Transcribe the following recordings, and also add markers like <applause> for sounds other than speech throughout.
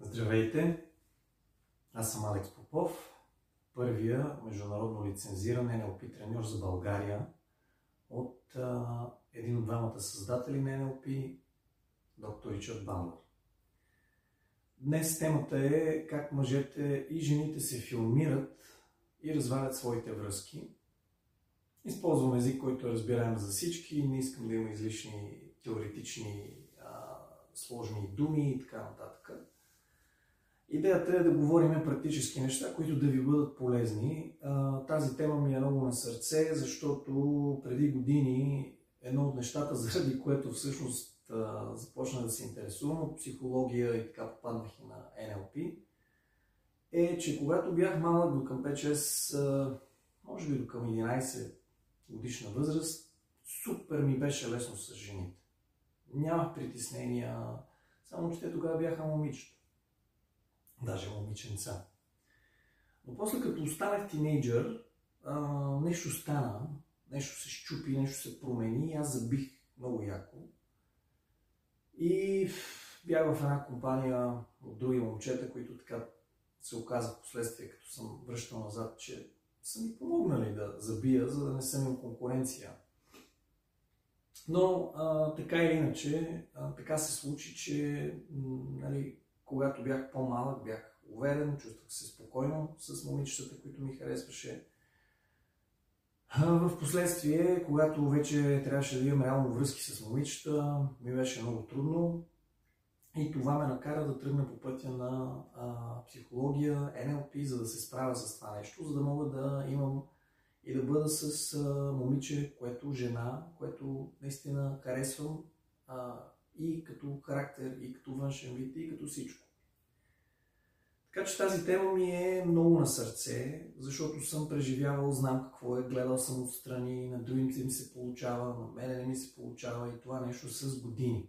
Здравейте! Аз съм Алекс Попов, първия международно лицензиран NLP треньор за България от а, един от двамата създатели на NLP, доктор Ричард Бандлер. Днес темата е как мъжете и жените се филмират и развалят своите връзки. Използвам език, който е разбираем за всички, не искам да има излишни теоретични сложни думи и така нататък. Идеята е да говорим практически неща, които да ви бъдат полезни. Тази тема ми е много на сърце, защото преди години едно от нещата, <laughs> заради което всъщност започна да се интересувам от психология и така попаднах и на NLP, е, че когато бях малък до към 5-6, може би до към 11 годишна възраст, супер ми беше лесно с жените. Нямах притеснения, само че те тогава бяха момичета даже момиченца. Но после като останах тинейджър, нещо стана, нещо се щупи, нещо се промени и аз забих много яко. И бях в една компания от други момчета, които така се оказа в последствие, като съм връщал назад, че са ми помогнали да забия, за да не съм им конкуренция. Но а, така или иначе, а, така се случи, че нали, когато бях по-малък, бях уверен, чувствах се спокойно с момичетата, които ми харесваше. В последствие, когато вече трябваше да имам реално връзки с момичета, ми беше много трудно. И това ме накара да тръгна по пътя на а, психология, NLP, за да се справя с това нещо, за да мога да имам и да бъда с а, момиче, което жена, което наистина харесвам а, и като характер, и като външен вид, и като всичко. Така че тази тема ми е много на сърце, защото съм преживявал, знам какво е, гледал съм отстрани, на другите ми се получава, на мене не ми се получава и това нещо с години.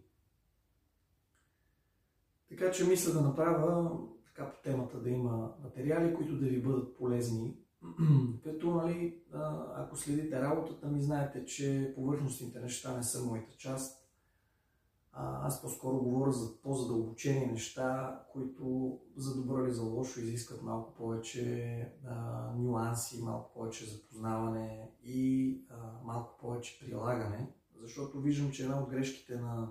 Така че мисля да направя така по темата да има материали, които да ви бъдат полезни. Като, нали, ако следите работата ми, знаете, че повърхностните неща не са моята част аз по-скоро говоря за по-задълбочени неща, които за добро или за лошо изискват малко повече а, нюанси, малко повече запознаване и а, малко повече прилагане. Защото виждам, че една от грешките на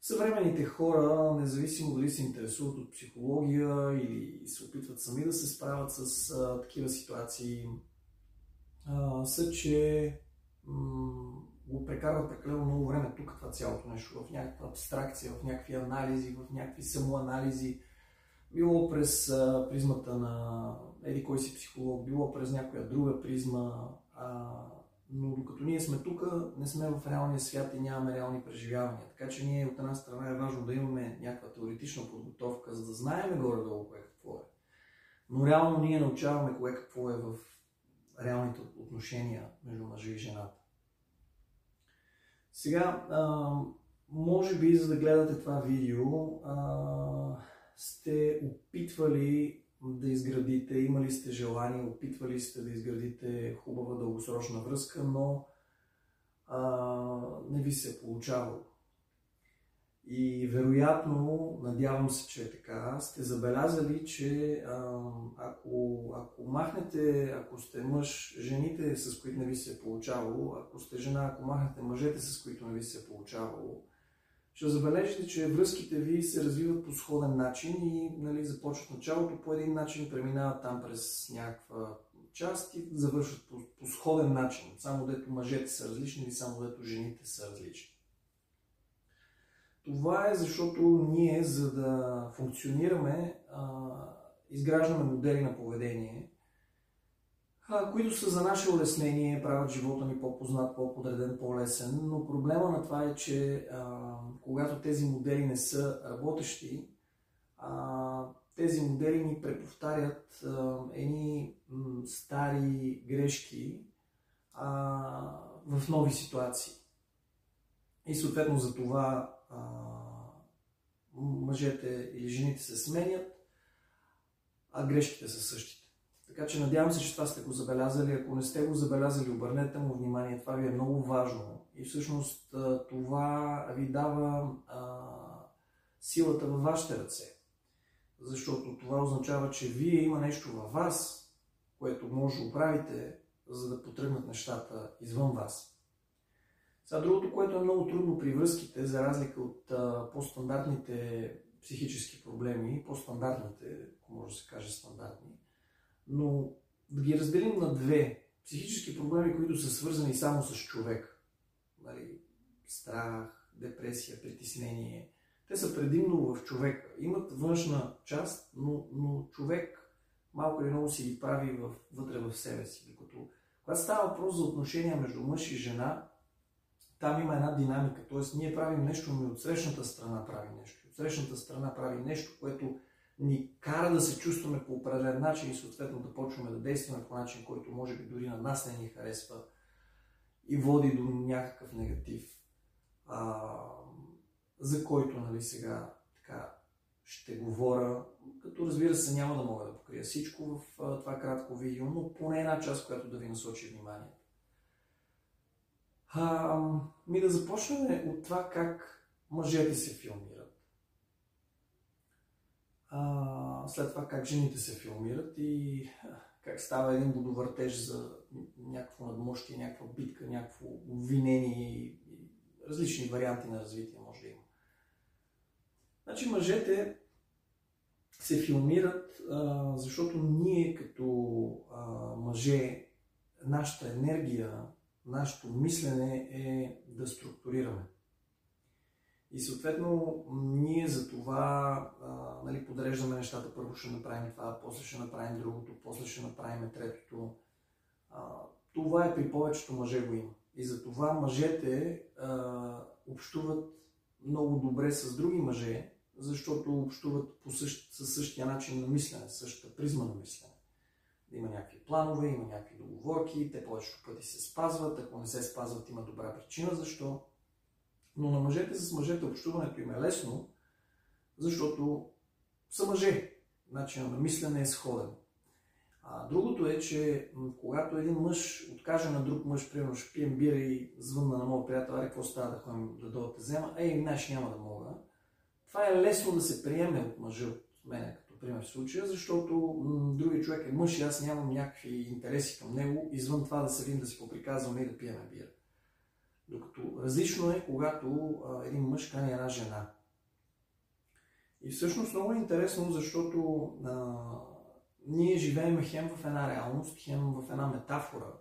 съвременните хора, независимо дали се интересуват от психология или се опитват сами да се справят с а, такива ситуации, а, са, че м- го прекарват прекалено много време тук това цялото нещо, в някаква абстракция, в някакви анализи, в някакви самоанализи, било през а, призмата на еди кой си психолог, било през някоя друга призма, а, но докато ние сме тук, не сме в реалния свят и нямаме реални преживявания. Така че ние от една страна е важно да имаме някаква теоретична подготовка, за да знаем горе-долу кое какво е. Но реално ние научаваме кое какво е в реалните отношения между мъжа и жената. Сега, а, може би, за да гледате това видео, а, сте опитвали да изградите, имали сте желание, опитвали сте да изградите хубава дългосрочна връзка, но а, не ви се е получавало. И вероятно, надявам се, че е така, сте забелязали, че а, ако, ако махнете, ако сте мъж, жените с които не ви се е получавало, ако сте жена, ако махнете мъжете с които не ви се е получавало, ще забележите, че връзките ви се развиват по сходен начин и нали, започват началото по един начин, преминават там през някаква част и завършват по, по сходен начин. Само дето мъжете са различни или само дето жените са различни. Това е защото ние, за да функционираме, изграждаме модели на поведение, които са за наше улеснение, правят живота ни по-познат, по-подреден, по-лесен. Но проблема на това е, че когато тези модели не са работещи, тези модели ни преповтарят едни стари грешки в нови ситуации. И съответно за това а, мъжете или жените се сменят, а грешките са същите. Така че надявам се, че това сте го забелязали. Ако не сте го забелязали, обърнете му внимание. Това ви е много важно. И всъщност това ви дава а, силата във вашите ръце. Защото това означава, че вие има нещо във вас, което може да оправите, за да потръгнат нещата извън вас. Сега другото, което е много трудно при връзките, за разлика от а, по-стандартните психически проблеми, по-стандартните, ако може да се каже стандартни, но да ги разделим на две психически проблеми, които са свързани само с човек. Нали, страх, депресия, притеснение. Те са предимно в човека. Имат външна част, но, но човек малко или много си ги прави в, вътре в себе си. Докато, когато става въпрос за отношения между мъж и жена, там има една динамика. Тоест, ние правим нещо, но и от срещната страна прави нещо. От срещната страна прави нещо, което ни кара да се чувстваме по определен начин и съответно да почваме да действаме по начин, който може би дори на нас не ни харесва и води до някакъв негатив, а, за който нали, сега така ще говоря, като разбира се няма да мога да покрия всичко в а, това кратко видео, но поне една част, която да ви насочи вниманието. Ми да започнем от това как мъжете се филмират. А, след това как жените се филмират и как става един водовъртеж за някакво надмощие, някаква битка, някакво обвинение и, и различни варианти на развитие може да има. Значи мъжете се филмират, а, защото ние като а, мъже, нашата енергия, нашето мислене е да структурираме. И съответно, ние за това а, нали, подреждаме нещата. Първо ще направим това, после ще направим другото, после ще направим третото. А, това е при повечето мъже го има. И за това мъжете а, общуват много добре с други мъже, защото общуват по същ, със същия начин на мислене, същата призма на мислене. Има някакви планове, има някакви договорки, те повечето пъти се спазват, ако не се спазват има добра причина защо. Но на мъжете с мъжете общуването им е лесно, защото са мъже. Начинът на мислене е сходен. А другото е, че когато един мъж откаже на друг мъж, примерно ще пием бира и звънна на моят приятел, аре, какво става да ходим да дойдете взема, ей, знаеш, няма да мога. Това е лесно да се приеме от мъжа, от мене като пример в случая, защото м- другият човек е мъж и аз нямам някакви интереси към него, извън това да се видим да си поприказваме и да пиеме бира. Докато различно е, когато а, един мъж кани една жена. И всъщност много е интересно, защото а, ние живеем хем в една реалност, хем в една метафора.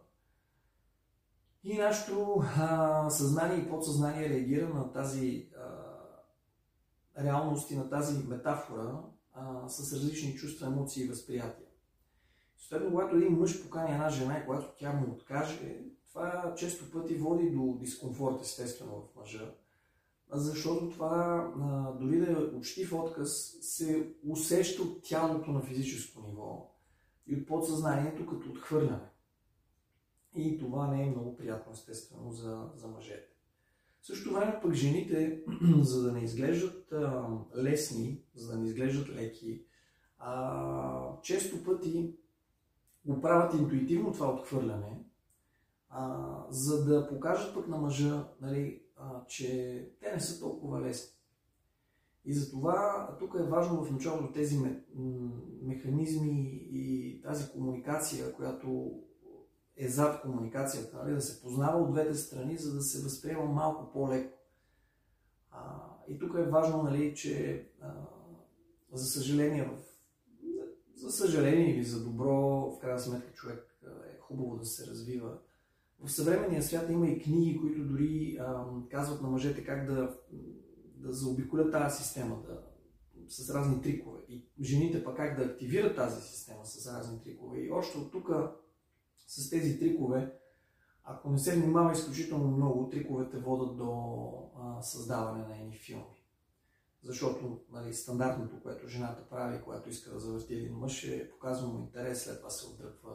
И нашето а, съзнание и подсъзнание реагира на тази а, реалност и на тази метафора а, с различни чувства, емоции и възприятия. Съответно, когато един мъж покани една жена и когато тя му откаже, това често пъти води до дискомфорт, естествено, в мъжа. Защото това, дори да е учтив отказ, се усеща от тялото на физическо ниво и от подсъзнанието като отхвърляне. И това не е много приятно, естествено, за, за мъжете. В същото време пък жените, <clears throat> за да не изглеждат а, лесни, за да не изглеждат леки, а, често пъти го правят интуитивно това отхвърляне, а, за да покажат пък на мъжа, нали, а, че те не са толкова лесни. И затова тук е важно в началото тези механизми и тази комуникация, която е зад комуникацията, нали, да се познава от двете страни, за да се възприема малко по-леко. А, и тук е важно, нали, че а, за съжаление, в, за, съжаление или за добро, в крайна сметка човек е хубаво да се развива в съвременния свят има и книги, които дори а, казват на мъжете как да, да заобиколят тази система да, с разни трикове. И жените пък как да активират тази система с разни трикове. И още от тук с тези трикове, ако не се внимава изключително много, триковете водат до а, създаване на едни филми. Защото нали, стандартното, което жената прави, когато иска да завърти един мъж, е показва му интерес, след това се отдръпва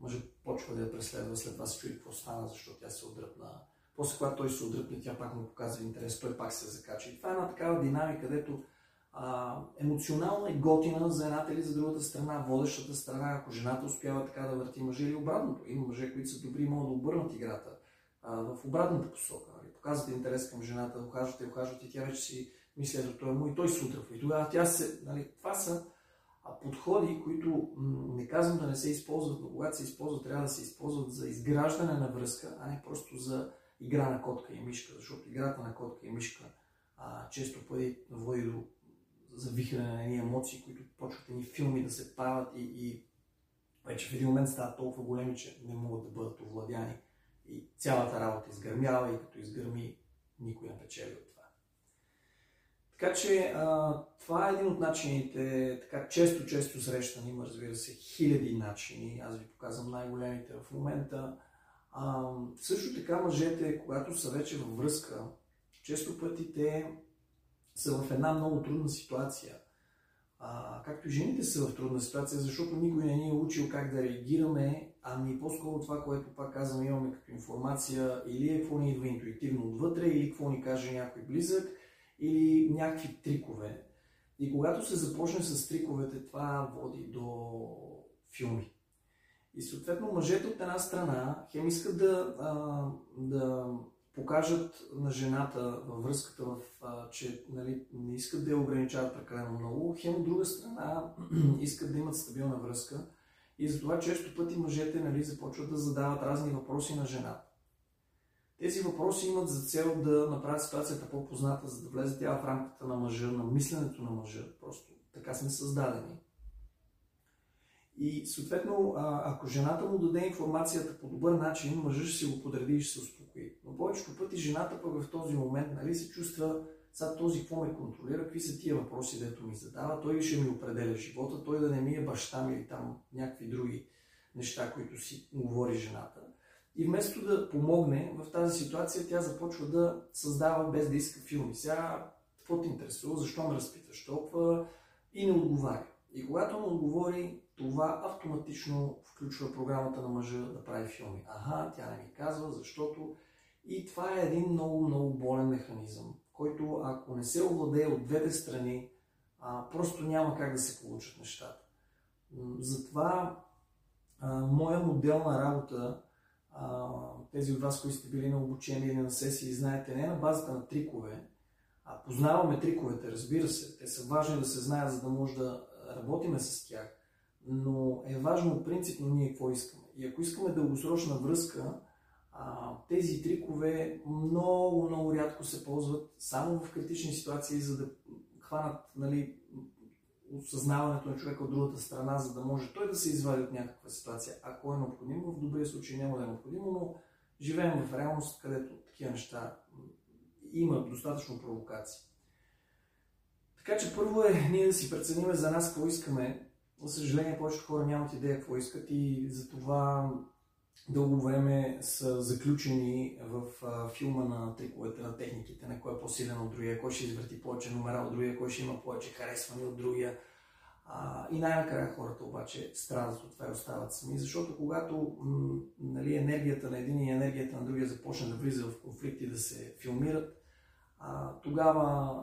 мъжът почва да я преследва, след това се чуди какво стана, защото тя се отдръпна. После, когато той се отдръпне, тя пак му показва интерес, той пак се закача. И това е една такава динамика, където а, емоционално е готина за едната или за другата страна, водещата страна, ако жената успява така да върти мъже или обратното. Има мъже, които са добри и могат да обърнат играта а, в обратната посока. Нали? Показвате интерес към жената, ухажвате, ухажвате, тя вече си мисленето е му и той се удръпва. И тогава тя се, нали, това са подходи, които не казвам да не се използват, но когато се използват, трябва да се използват за изграждане на връзка, а не просто за игра на котка и мишка, защото играта на котка и мишка а, често пъти води до завихране на едни емоции, които почват едни филми да се правят и, и вече в един момент стават толкова големи, че не могат да бъдат овладяни. И цялата работа изгърмява и като изгърми, никой не печели от това. Така че а, това е един от начините, така често-често срещани, има разбира се хиляди начини, аз ви показвам най-големите в момента. А, също така мъжете, когато са вече във връзка, често пъти те са в една много трудна ситуация. А, както и жените са в трудна ситуация, защото никой не ни е учил как да реагираме, ами по-скоро това, което пак казвам, имаме като информация, или е какво ни идва интуитивно отвътре, или какво ни каже някой близък, или някакви трикове. И когато се започне с триковете, това води до филми. И съответно мъжете от една страна хем искат да, а, да покажат на жената във връзката, в, а, че нали, не искат да я ограничават прекалено много, хем от друга страна <clears throat> искат да имат стабилна връзка и затова често пъти мъжете нали, започват да задават разни въпроси на жената. Тези въпроси имат за цел да направят ситуацията по-позната, за да влезе тя в рамката на мъжа, на мисленето на мъжа. Просто така сме създадени. И съответно, ако жената му даде информацията по добър начин, мъжът ще си го подреди и ще се успокои. Но повечето пъти жената пък в този момент нали, се чувства сега този какво ме контролира, какви са тия въпроси, дето ми задава, той ще ми определя живота, той да не ми е баща ми или там някакви други неща, които си говори жената. И вместо да помогне в тази ситуация, тя започва да създава без да иска филми. Сега, какво те интересува, защо ме разпиташ толкова и не отговаря. И когато му отговори, това автоматично включва програмата на мъжа да прави филми. Ага, тя не ми казва, защото... И това е един много, много болен механизъм, който ако не се овладее от двете страни, а, просто няма как да се получат нещата. Затова а, моя модел на работа, тези от вас, които сте били на обучение или на сесии, знаете, не на базата на трикове, а познаваме триковете, разбира се. Те са важни да се знаят, за да може да работиме с тях но е важно принципно ние какво искаме. И ако искаме дългосрочна връзка, тези трикове много, много рядко се ползват само в критични ситуации, за да хванат нали, осъзнаването на човека от другата страна, за да може той да се извади от някаква ситуация, ако е необходимо. В добрия случай няма да е необходимо, но живеем в реалност, където такива неща има достатъчно провокации. Така че първо е ние да си прецениме за нас какво искаме за съжаление, повечето хора нямат идея какво искат и затова дълго време са заключени в а, филма на триковете, на техниките, на кой е по-силен от другия, кой ще извърти повече номера от другия, кой ще има повече харесване от другия. А, и най-накрая хората обаче страдат от това и остават сами, защото когато м- нали, енергията на един и енергията на другия започне да влиза в конфликт и да се филмират, а, тогава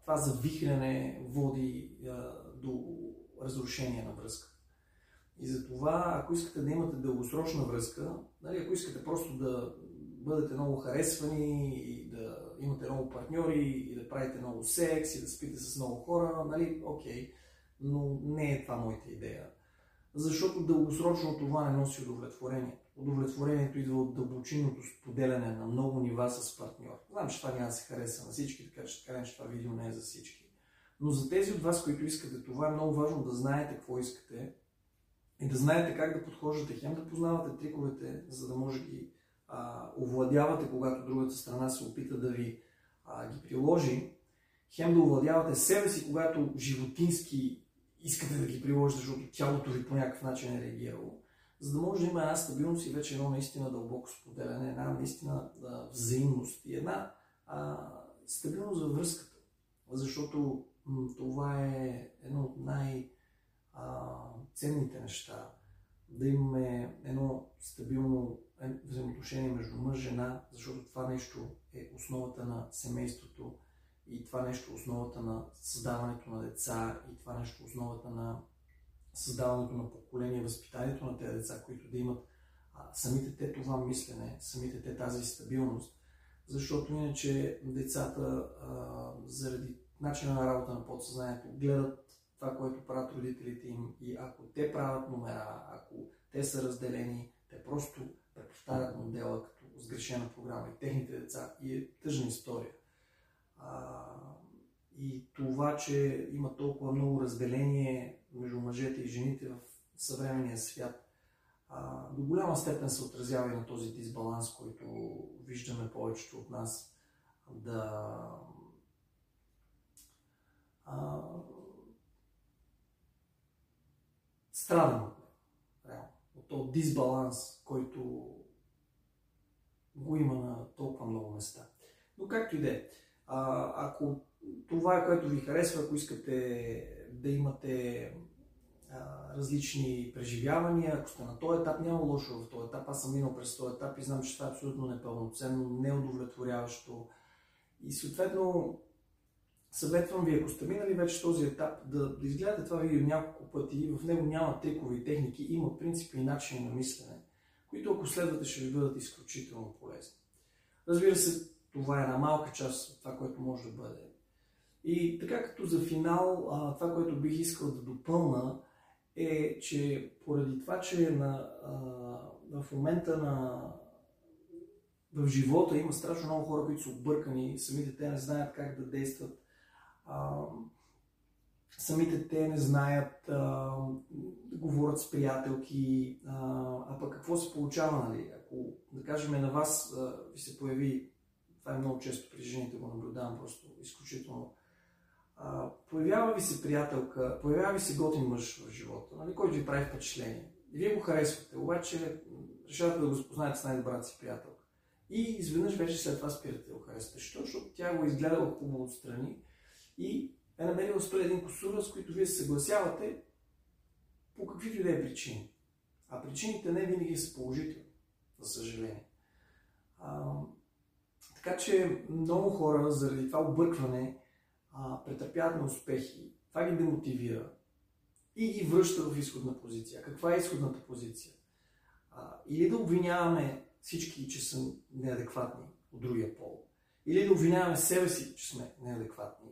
това завихрене води а, до разрушение на връзка. И затова, ако искате да имате дългосрочна връзка, нали, ако искате просто да бъдете много харесвани и да имате много партньори и да правите много секс и да спите с много хора, нали, окей, но не е това моята идея. Защото дългосрочно това не носи удовлетворение. Удовлетворението идва от дълбочинното споделяне на много нива с партньор. Знам, че това няма да се хареса на всички, така че така че това видео не е за всички. Но за тези от вас, които искате това, е много важно да знаете какво искате и да знаете как да подхождате, хем да познавате триковете, за да може ги а, овладявате, когато другата страна се опита да ви а, ги приложи, хем да овладявате себе си, когато животински искате да ги приложите, защото тялото ви по някакъв начин е реагирало, за да може да има една стабилност и вече едно наистина дълбоко споделяне, една наистина да, взаимност и една а, стабилност във връзката. Защото това е едно от най-ценните неща. Да имаме едно стабилно взаимоотношение между мъж и жена, защото това нещо е основата на семейството и това нещо е основата на създаването на деца и това нещо е основата на създаването на поколение, възпитанието на тези деца, които да имат а, самите те това мислене, самите те тази стабилност, защото иначе децата а, заради начина на работа на подсъзнанието, гледат това, което правят родителите им и ако те правят номера, ако те са разделени, те просто преповтарят модела като сгрешена програма и техните деца и е тъжна история. А, и това, че има толкова много разделение между мъжете и жените в съвременния свят, а, до голяма степен се отразява и на този дисбаланс, който виждаме повечето от нас да а, от него. От този дисбаланс, който го има на толкова много места. Но както и да е, ако това е което ви харесва, ако искате да имате а, различни преживявания, ако сте на този етап, няма лошо в този етап. Аз съм минал през този етап и знам, че това е абсолютно непълноценно, неудовлетворяващо. И съответно, съветвам ви, ако сте минали вече този етап, да, да изгледате това видео няколко пъти. В него няма трикови техники, има принципи и начини на мислене, които ако следвате ще ви бъдат изключително полезни. Разбира се, това е една малка част от това, което може да бъде. И така като за финал, това, което бих искал да допълна, е, че поради това, че на, в момента на в живота има страшно много хора, които са объркани, самите те не знаят как да действат, самите те не знаят а, говорят с приятелки, а, а пък какво се получава, нали? Ако, да кажем, на вас а, ви се появи, това е много често при жените го наблюдавам, просто изключително а, появява ви се приятелка, появява ви се готин мъж в живота, нали, който ви прави впечатление. И вие го харесвате, обаче решавате да го спознаете с най-добрата си приятелка. И изведнъж вече след това спирате да го харесвате. Защо? Защото тя го е изгледала хубаво отстрани и е намерила 101 косура, с които вие се съгласявате по каквито и да е причини. А причините не винаги са положителни, за съжаление. А, така че много хора заради това объркване а, претърпяват неуспехи, това ги демотивира и ги връща в изходна позиция. Каква е изходната позиция? А, или да обвиняваме всички, че са неадекватни от другия пол, или да обвиняваме себе си, че сме неадекватни.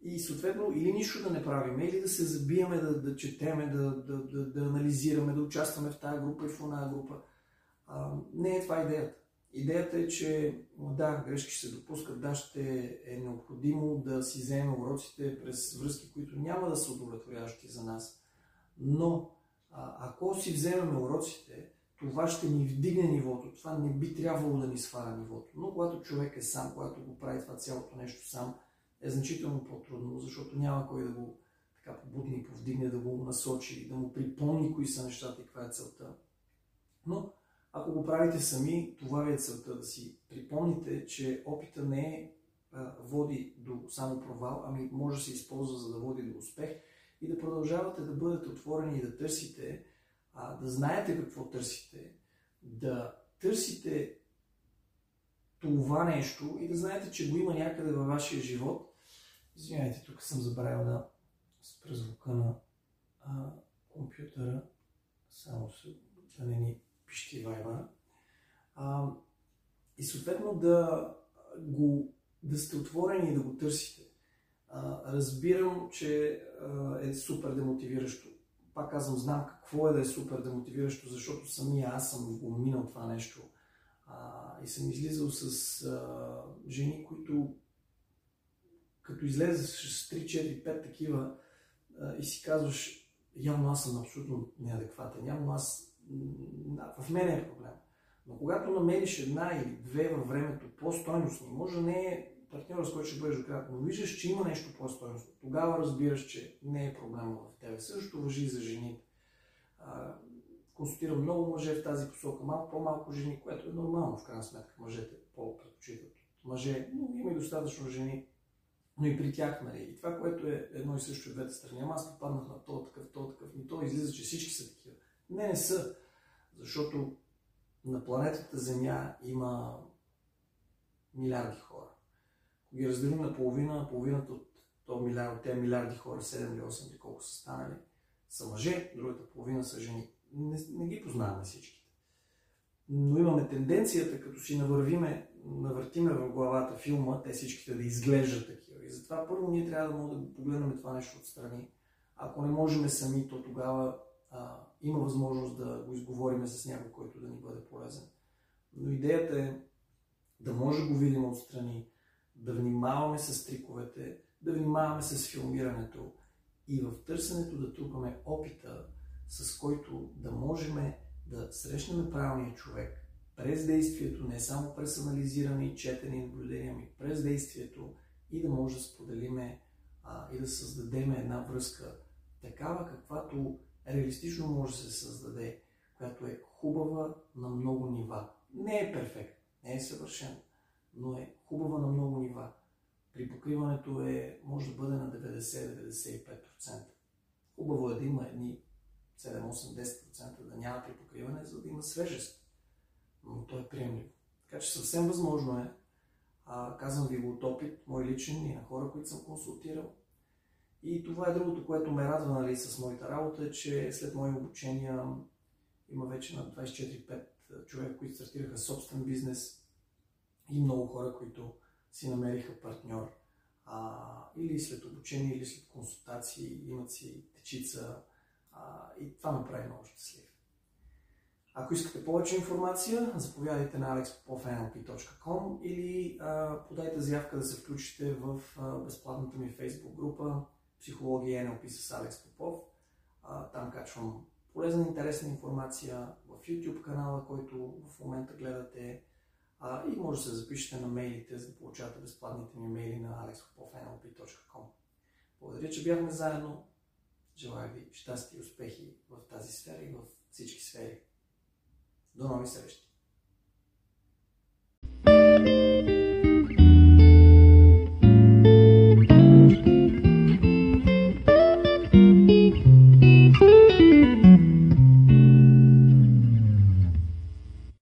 И съответно, или нищо да не правиме, или да се забиеме, да, да четеме, да, да, да, да анализираме, да участваме в тази група и в една група. А, не е това идеята. Идеята е, че да, грешки се допускат, да, ще е необходимо да си вземем уроците през връзки, които няма да са удовлетворяващи за нас. Но а, ако си вземем уроците, това ще ни вдигне нивото. Това не би трябвало да ни сваля нивото. Но когато човек е сам, когато го прави това цялото нещо сам, е значително по-трудно, защото няма кой да го така побудне и повдигне, да го насочи, да му припомни кои са нещата и каква е целта. Но ако го правите сами, това ви е целта да си припомните, че опита не е води до само провал, ами може да се използва за да води до успех и да продължавате да бъдете отворени и да търсите, а, да знаете какво търсите, да търсите това нещо и да знаете, че го има някъде във вашия живот. Извинявайте, тук съм забравил да спра звука на а, компютъра, само да не ни пищи вайбъра. А, и съответно да, го, да сте отворени и да го търсите. А, разбирам, че а, е супер демотивиращо. Пак казвам, знам какво е да е супер демотивиращо, защото самия аз съм го минал това нещо. А, и съм излизал с а, жени, които като излезеш с 3, 4, 5 такива и си казваш, явно аз съм абсолютно неадекватен, явно аз в мен е проблем. Но когато намериш една или две във времето по-стойностни, може не е партньора, с който ще бъдеш до но виждаш, че има нещо по-стойностно. Тогава разбираш, че не е проблема в тебе. Също въжи и за жените. консултирам много мъже в тази посока, малко по-малко жени, което е нормално, в крайна сметка. Мъжете по-предпочитат мъже, но има и достатъчно жени, но и при тях, нали. И това, което е едно и също от двете страни. Ама аз попаднах на то такъв, то такъв, и то излиза, че всички са такива. Не, не са. Защото на планетата Земя има милиарди хора. Ако ги разделим на половина, половината от то милиард, тези милиарди хора, 7 или 8 или колко са станали, са мъже, другата половина са жени. Не, не ги познаваме всичките. Но имаме тенденцията, като си навървиме, навъртиме в главата филма, те всичките да изглеждат такива. И затова първо ние трябва да можем да погледнем това нещо отстрани. Ако не можем сами, то тогава а, има възможност да го изговорим с някой, който да ни бъде полезен. Но идеята е да може да го видим отстрани, да внимаваме с триковете, да внимаваме с филмирането и в търсенето да трупаме опита, с който да можем да срещнем правилния човек през действието, не само през анализиране и четене и наблюдение, ами през действието и да може да споделиме а, и да създадем една връзка, такава каквато реалистично може да се създаде, която е хубава на много нива. Не е перфект, не е съвършен, но е хубава на много нива. При покриването е, може да бъде на 90-95%. Хубаво е да има едни 7-8-10% да няма при покриване, за да има свежест. Но то е приемливо. Така че съвсем възможно е, а, казвам ви го от опит, мой личен и на хора, които съм консултирал. И това е другото, което ме радва нали, с моята работа, е, че след мои обучения има вече на 24-5 човека, които стартираха собствен бизнес и много хора, които си намериха партньор. А, или след обучение, или след консултации, имат си течица. А, и това ме прави много щастлив. Ако искате повече информация, заповядайте на alexpopofnlp.com или а, подайте заявка да се включите в а, безплатната ми Facebook група Психология и NLP с Алекс Попов. А, там качвам полезна, интересна информация в YouTube канала, който в момента гледате. А, и може да се запишете на мейлите, за да получавате безплатните ми мейли на alexpopofnlp.com. Благодаря, че бяхме заедно. Желая ви щастие и успехи в тази сфера и в всички сфери. do novih.